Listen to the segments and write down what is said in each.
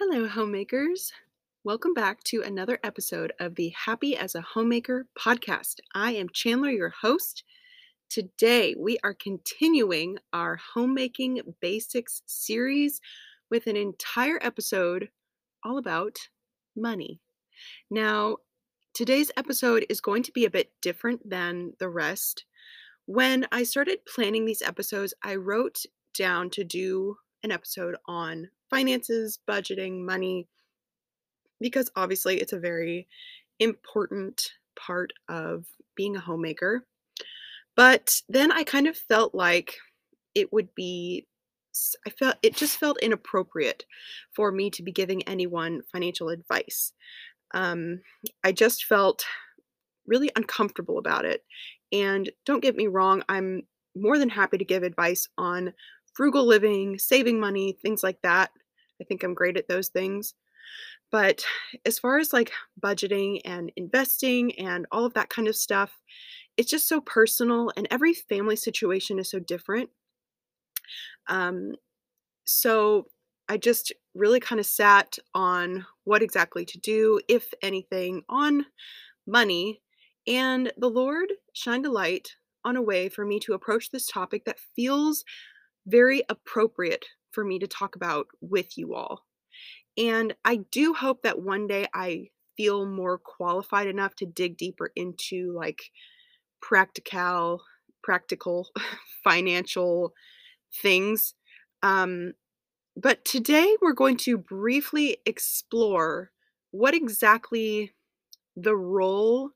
Hello, homemakers. Welcome back to another episode of the Happy as a Homemaker podcast. I am Chandler, your host. Today, we are continuing our homemaking basics series with an entire episode all about money. Now, today's episode is going to be a bit different than the rest. When I started planning these episodes, I wrote down to do an episode on finances, budgeting, money, because obviously it's a very important part of being a homemaker. But then I kind of felt like it would be I felt it just felt inappropriate for me to be giving anyone financial advice. Um, I just felt really uncomfortable about it. And don't get me wrong, I'm more than happy to give advice on frugal living, saving money, things like that. I think I'm great at those things. But as far as like budgeting and investing and all of that kind of stuff, it's just so personal and every family situation is so different. Um, so I just really kind of sat on what exactly to do, if anything, on money. And the Lord shined a light on a way for me to approach this topic that feels very appropriate for me to talk about with you all. And I do hope that one day I feel more qualified enough to dig deeper into like practical practical financial things. Um but today we're going to briefly explore what exactly the role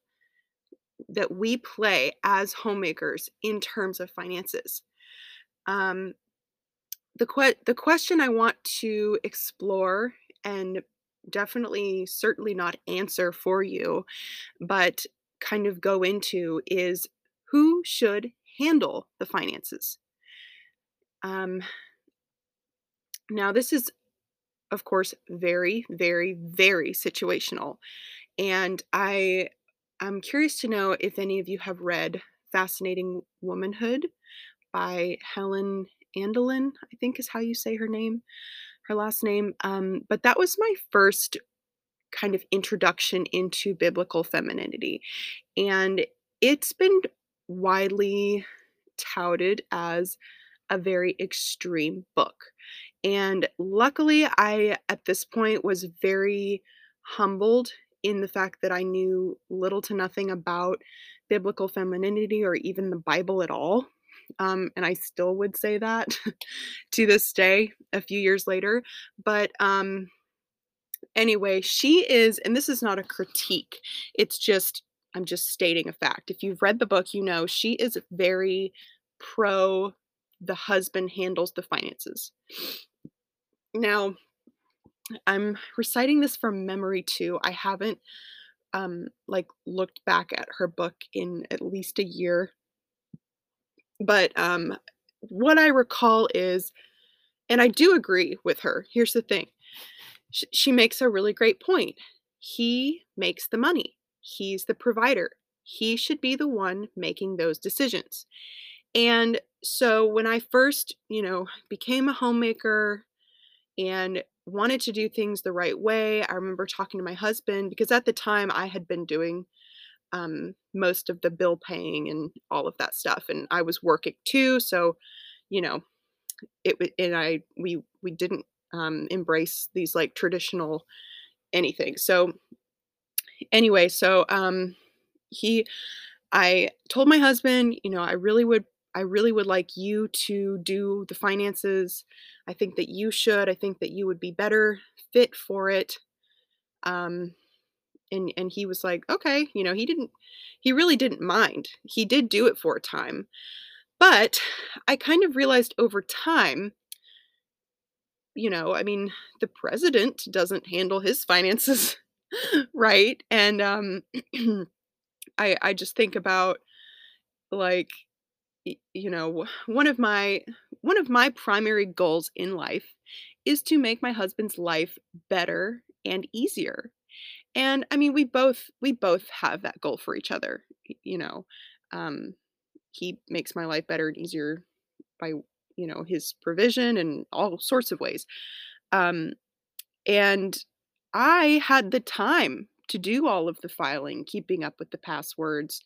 that we play as homemakers in terms of finances. Um, the que- the question I want to explore and definitely certainly not answer for you, but kind of go into is who should handle the finances. Um, now this is of course very very very situational and I I'm curious to know if any of you have read Fascinating Womanhood by Helen Andelin, I think is how you say her name, her last name. Um, but that was my first kind of introduction into biblical femininity. And it's been widely touted as a very extreme book. And luckily, I, at this point, was very humbled in the fact that I knew little to nothing about biblical femininity or even the Bible at all. Um, and I still would say that to this day, a few years later. But um, anyway, she is, and this is not a critique, it's just, I'm just stating a fact. If you've read the book, you know she is very pro the husband handles the finances. Now, I'm reciting this from memory too. I haven't um like looked back at her book in at least a year but um, what I recall is, and I do agree with her. Here's the thing she, she makes a really great point. He makes the money, he's the provider. He should be the one making those decisions. And so when I first, you know, became a homemaker and wanted to do things the right way, I remember talking to my husband because at the time I had been doing um, most of the bill paying and all of that stuff. And I was working too, so you know, it and I we we didn't um, embrace these like traditional anything. So anyway, so um, he, I told my husband, you know, I really would I really would like you to do the finances. I think that you should. I think that you would be better fit for it. Um, and and he was like okay you know he didn't he really didn't mind. He did do it for a time but i kind of realized over time you know i mean the president doesn't handle his finances right? And um i i just think about like you know one of my one of my primary goals in life is to make my husband's life better and easier and I mean, we both we both have that goal for each other. You know, um, he makes my life better and easier by you know his provision and all sorts of ways. Um, And I had the time to do all of the filing, keeping up with the passwords,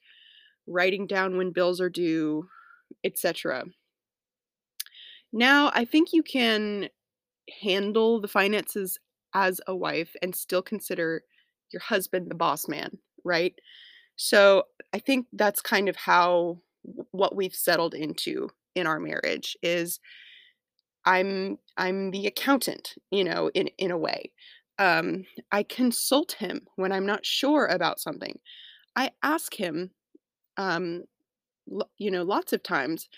writing down when bills are due, etc. Now, I think you can handle the finances as a wife and still consider your husband the boss man, right? So, I think that's kind of how what we've settled into in our marriage is I'm I'm the accountant, you know, in in a way. Um, I consult him when I'm not sure about something. I ask him, um, l- you know, lots of times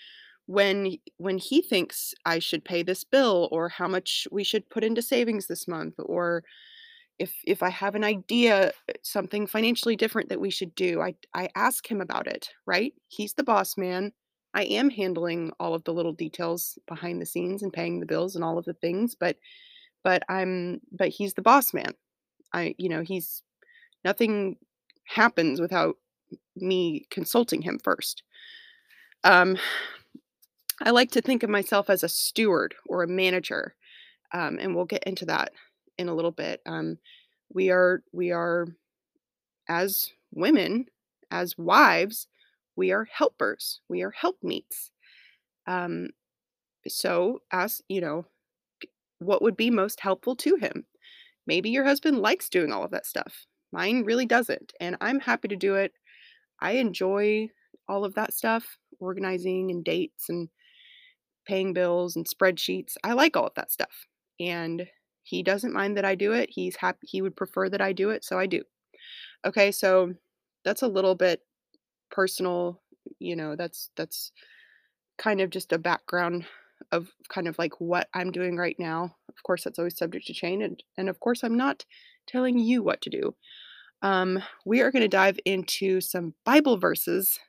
when when he thinks I should pay this bill or how much we should put into savings this month or if if I have an idea uh, something financially different that we should do, I I ask him about it, right? He's the boss man. I am handling all of the little details behind the scenes and paying the bills and all of the things, but but I'm but he's the boss man. I you know, he's nothing happens without me consulting him first. Um, I like to think of myself as a steward or a manager, um, and we'll get into that in a little bit. Um, we are we are as women, as wives, we are helpers. We are helpmeets. Um, so, as you know, what would be most helpful to him? Maybe your husband likes doing all of that stuff. Mine really doesn't, and I'm happy to do it. I enjoy all of that stuff, organizing and dates and paying bills and spreadsheets. I like all of that stuff. And he doesn't mind that I do it. He's happy he would prefer that I do it, so I do. Okay, so that's a little bit personal, you know, that's that's kind of just a background of kind of like what I'm doing right now. Of course, that's always subject to change and and of course I'm not telling you what to do. Um we are going to dive into some Bible verses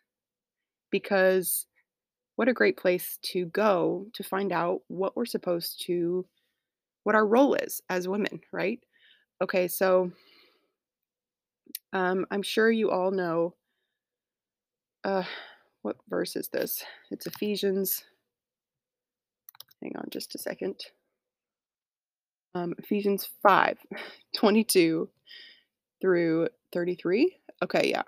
because what a great place to go to find out what we're supposed to what our role is as women, right? Okay, so um, I'm sure you all know uh, what verse is this? It's Ephesians. Hang on just a second. Um, Ephesians 5 22 through 33. Okay, yeah.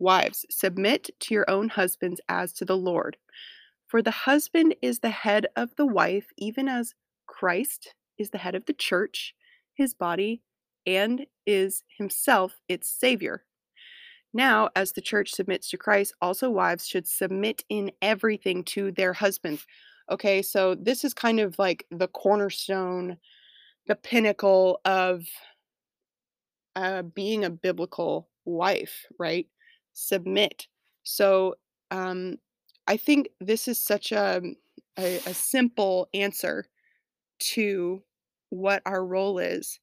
Wives, submit to your own husbands as to the Lord. For the husband is the head of the wife, even as Christ is the head of the church, his body, and is himself its savior. Now, as the church submits to Christ, also wives should submit in everything to their husbands. Okay, so this is kind of like the cornerstone, the pinnacle of uh, being a biblical wife, right? Submit. So um, I think this is such a, a, a simple answer to what our role is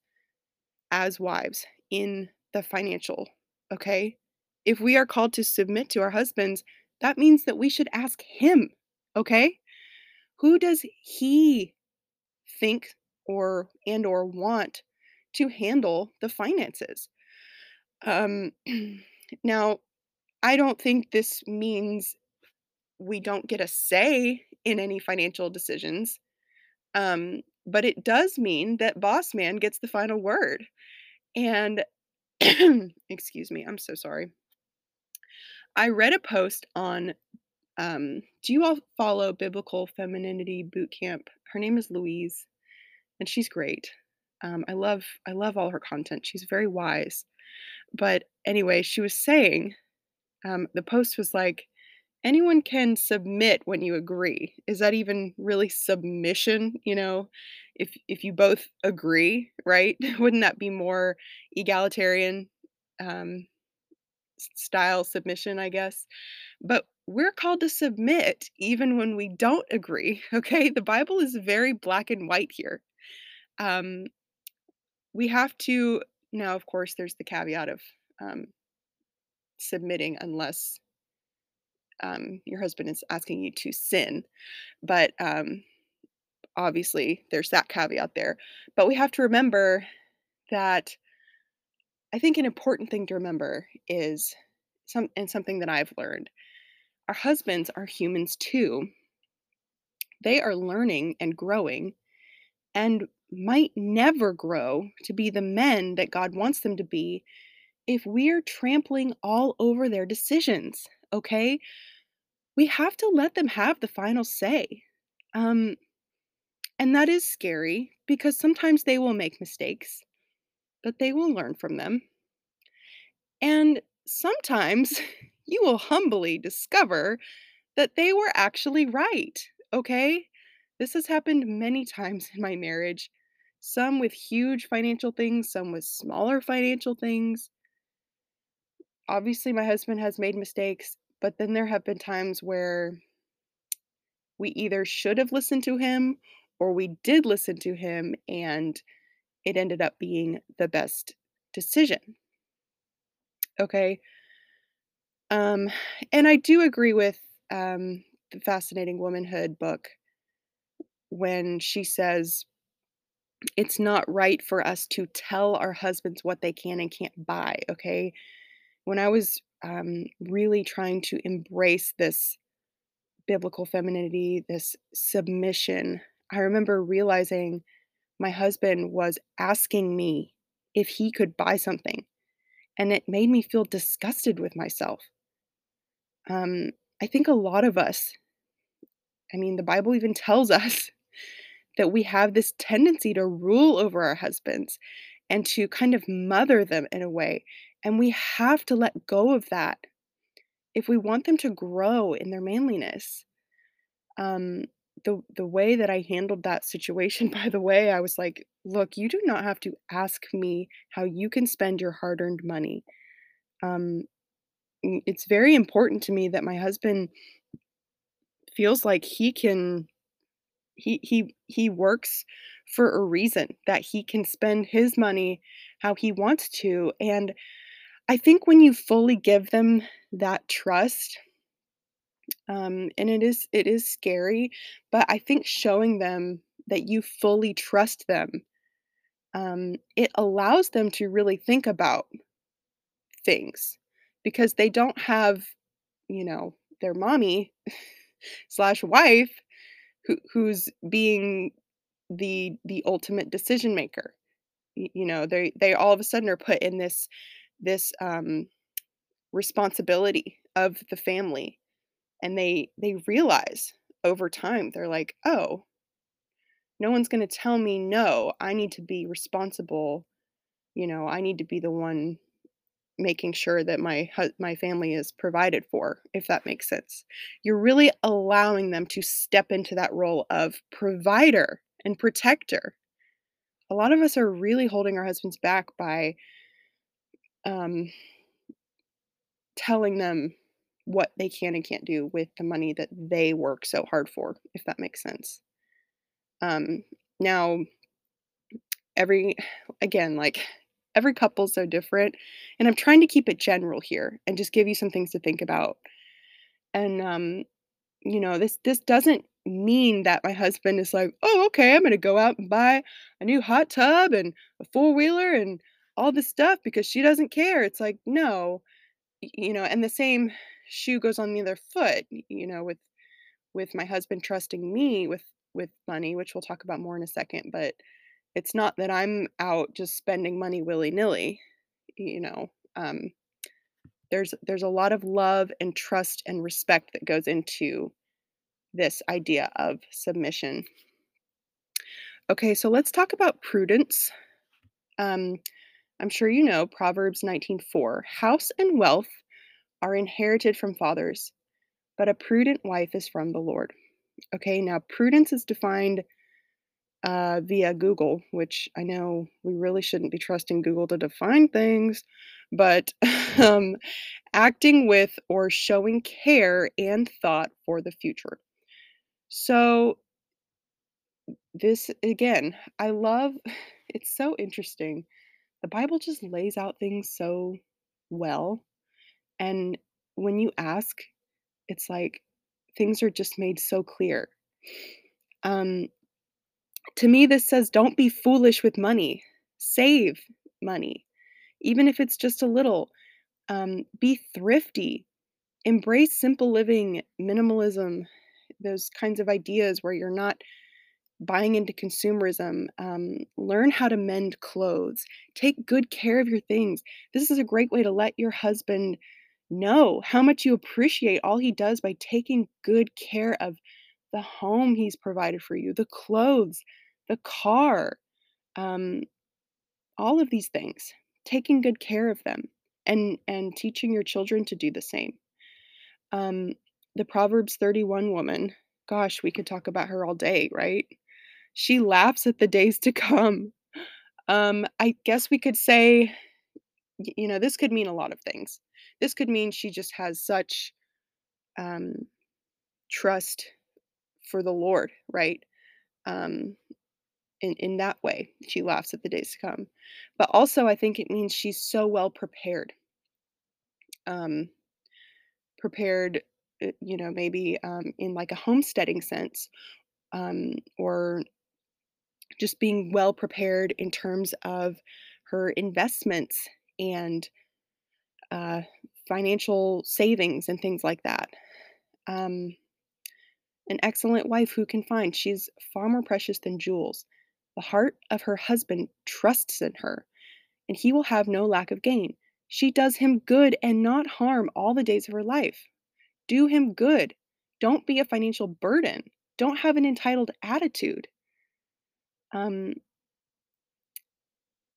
as wives in the financial, okay? If we are called to submit to our husbands, that means that we should ask him, okay? Who does he think or and or want to handle the finances? Um now, I don't think this means we don't get a say in any financial decisions. Um, but it does mean that boss man gets the final word. And excuse me, I'm so sorry. I read a post on um, do you all follow Biblical Femininity Boot Camp? Her name is Louise, and she's great. Um, I love I love all her content. She's very wise. But anyway, she was saying um, the post was like, anyone can submit when you agree. Is that even really submission? You know, if if you both agree, right? Wouldn't that be more egalitarian um, style submission? I guess. But we're called to submit even when we don't agree. Okay, the Bible is very black and white here. Um, we have to now. Of course, there's the caveat of um, submitting unless um, your husband is asking you to sin. But um, obviously, there's that caveat there. But we have to remember that I think an important thing to remember is some and something that I've learned. Our husbands are humans too. They are learning and growing, and might never grow to be the men that God wants them to be if we're trampling all over their decisions, okay? We have to let them have the final say. Um, and that is scary because sometimes they will make mistakes, but they will learn from them. And sometimes you will humbly discover that they were actually right, okay? This has happened many times in my marriage, some with huge financial things, some with smaller financial things. Obviously, my husband has made mistakes, but then there have been times where we either should have listened to him or we did listen to him and it ended up being the best decision. Okay. Um, and I do agree with um, the Fascinating Womanhood book when she says it's not right for us to tell our husbands what they can and can't buy. Okay. When I was um, really trying to embrace this biblical femininity, this submission, I remember realizing my husband was asking me if he could buy something. And it made me feel disgusted with myself. Um, I think a lot of us, I mean, the Bible even tells us that we have this tendency to rule over our husbands and to kind of mother them in a way. And we have to let go of that if we want them to grow in their manliness. Um, the the way that I handled that situation, by the way, I was like, look, you do not have to ask me how you can spend your hard-earned money. Um, it's very important to me that my husband feels like he can he he he works for a reason that he can spend his money how he wants to and i think when you fully give them that trust um, and it is it is scary but i think showing them that you fully trust them um, it allows them to really think about things because they don't have you know their mommy slash wife who, who's being the the ultimate decision maker. You, know they they all of a sudden are put in this this um responsibility of the family and they they realize over time they're like oh no one's going to tell me no i need to be responsible you know i need to be the one making sure that my my family is provided for if that makes sense. You're really allowing them to step into that role of provider and protector. A lot of us are really holding our husbands back by um, telling them what they can and can't do with the money that they work so hard for if that makes sense. Um, now every again like every couple's so different and i'm trying to keep it general here and just give you some things to think about. And um you know this this doesn't mean that my husband is like oh okay i'm going to go out and buy a new hot tub and a four-wheeler and all this stuff because she doesn't care it's like no you know and the same shoe goes on the other foot you know with with my husband trusting me with with money which we'll talk about more in a second but it's not that I'm out just spending money willy-nilly, you know. Um, there's there's a lot of love and trust and respect that goes into this idea of submission. Okay, so let's talk about prudence. Um, I'm sure you know Proverbs 19:4. House and wealth are inherited from fathers, but a prudent wife is from the Lord. Okay, now prudence is defined uh, via Google, which I know we really shouldn't be trusting Google to define things, but um, acting with or showing care and thought for the future. So, this again, I love it's so interesting. The Bible just lays out things so well. And when you ask, it's like things are just made so clear. Um, to me, this says don't be foolish with money. Save money, even if it's just a little. Um, be thrifty. Embrace simple living, minimalism, those kinds of ideas where you're not buying into consumerism, um, learn how to mend clothes, take good care of your things. This is a great way to let your husband know how much you appreciate all he does by taking good care of the home he's provided for you, the clothes, the car, um, all of these things. Taking good care of them and and teaching your children to do the same. Um, the Proverbs 31 woman, gosh, we could talk about her all day, right? She laughs at the days to come. Um, I guess we could say, you know, this could mean a lot of things. This could mean she just has such um, trust for the Lord, right? Um, in in that way, she laughs at the days to come. But also, I think it means she's so well prepared. Um, prepared, uh, you know, maybe um, in like a homesteading sense, um, or just being well prepared in terms of her investments and uh, financial savings and things like that. Um, an excellent wife who can find she's far more precious than jewels. The heart of her husband trusts in her, and he will have no lack of gain. She does him good and not harm all the days of her life. Do him good. Don't be a financial burden. Don't have an entitled attitude. Um,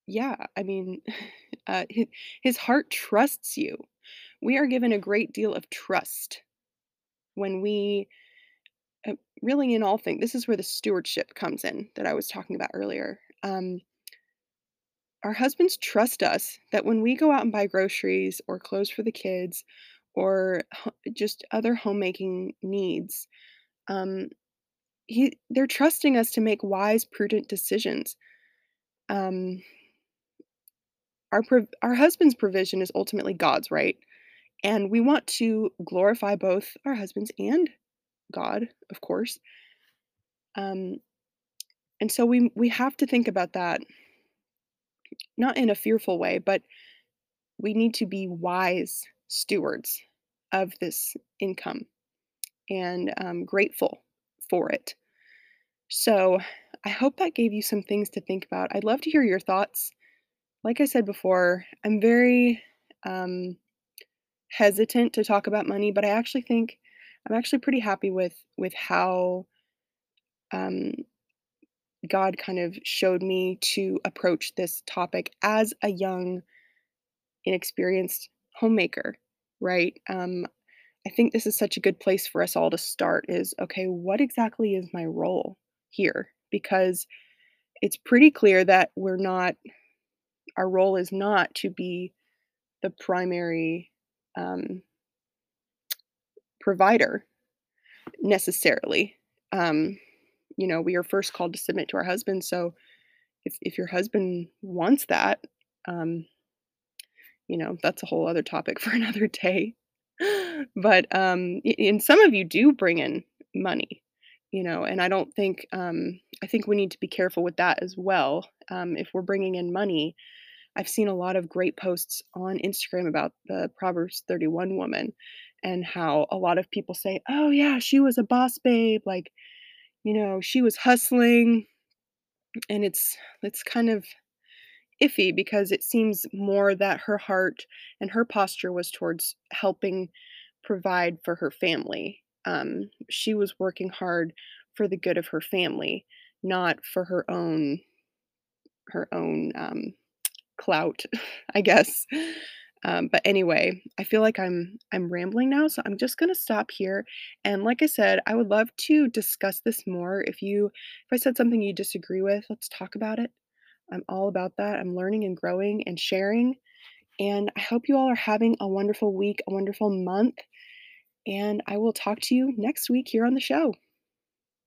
yeah, I mean, uh, his, his heart trusts you. We are given a great deal of trust when we uh, really in all things. This is where the stewardship comes in that I was talking about earlier. Um, our husbands trust us that when we go out and buy groceries or clothes for the kids or just other homemaking needs, um, he they're trusting us to make wise, prudent decisions. Um, our our husband's provision is ultimately God's, right? And we want to glorify both our husbands and God, of course. Um, and so we we have to think about that not in a fearful way, but we need to be wise stewards of this income and um, grateful for it. So I hope that gave you some things to think about. I'd love to hear your thoughts. Like I said before, I'm very um, hesitant to talk about money, but I actually think I'm actually pretty happy with with how um, God kind of showed me to approach this topic as a young, inexperienced homemaker, right? Um, I think this is such a good place for us all to start is okay, what exactly is my role here? Because it's pretty clear that we're not, our role is not to be the primary um, provider necessarily. Um, you know, we are first called to submit to our husband. So if, if your husband wants that, um, you know, that's a whole other topic for another day. But um, some of you do bring in money, you know, and I don't think um, I think we need to be careful with that as well. Um, if we're bringing in money, I've seen a lot of great posts on Instagram about the Proverbs 31 woman and how a lot of people say, "Oh yeah, she was a boss babe, like, you know, she was hustling." And it's it's kind of iffy because it seems more that her heart and her posture was towards helping provide for her family. Um, she was working hard for the good of her family, not for her own her own um, clout, I guess. Um, but anyway, I feel like I'm I'm rambling now, so I'm just gonna stop here. And like I said, I would love to discuss this more. If you if I said something you disagree with, let's talk about it. I'm all about that. I'm learning and growing and sharing. And I hope you all are having a wonderful week, a wonderful month. And I will talk to you next week here on the show.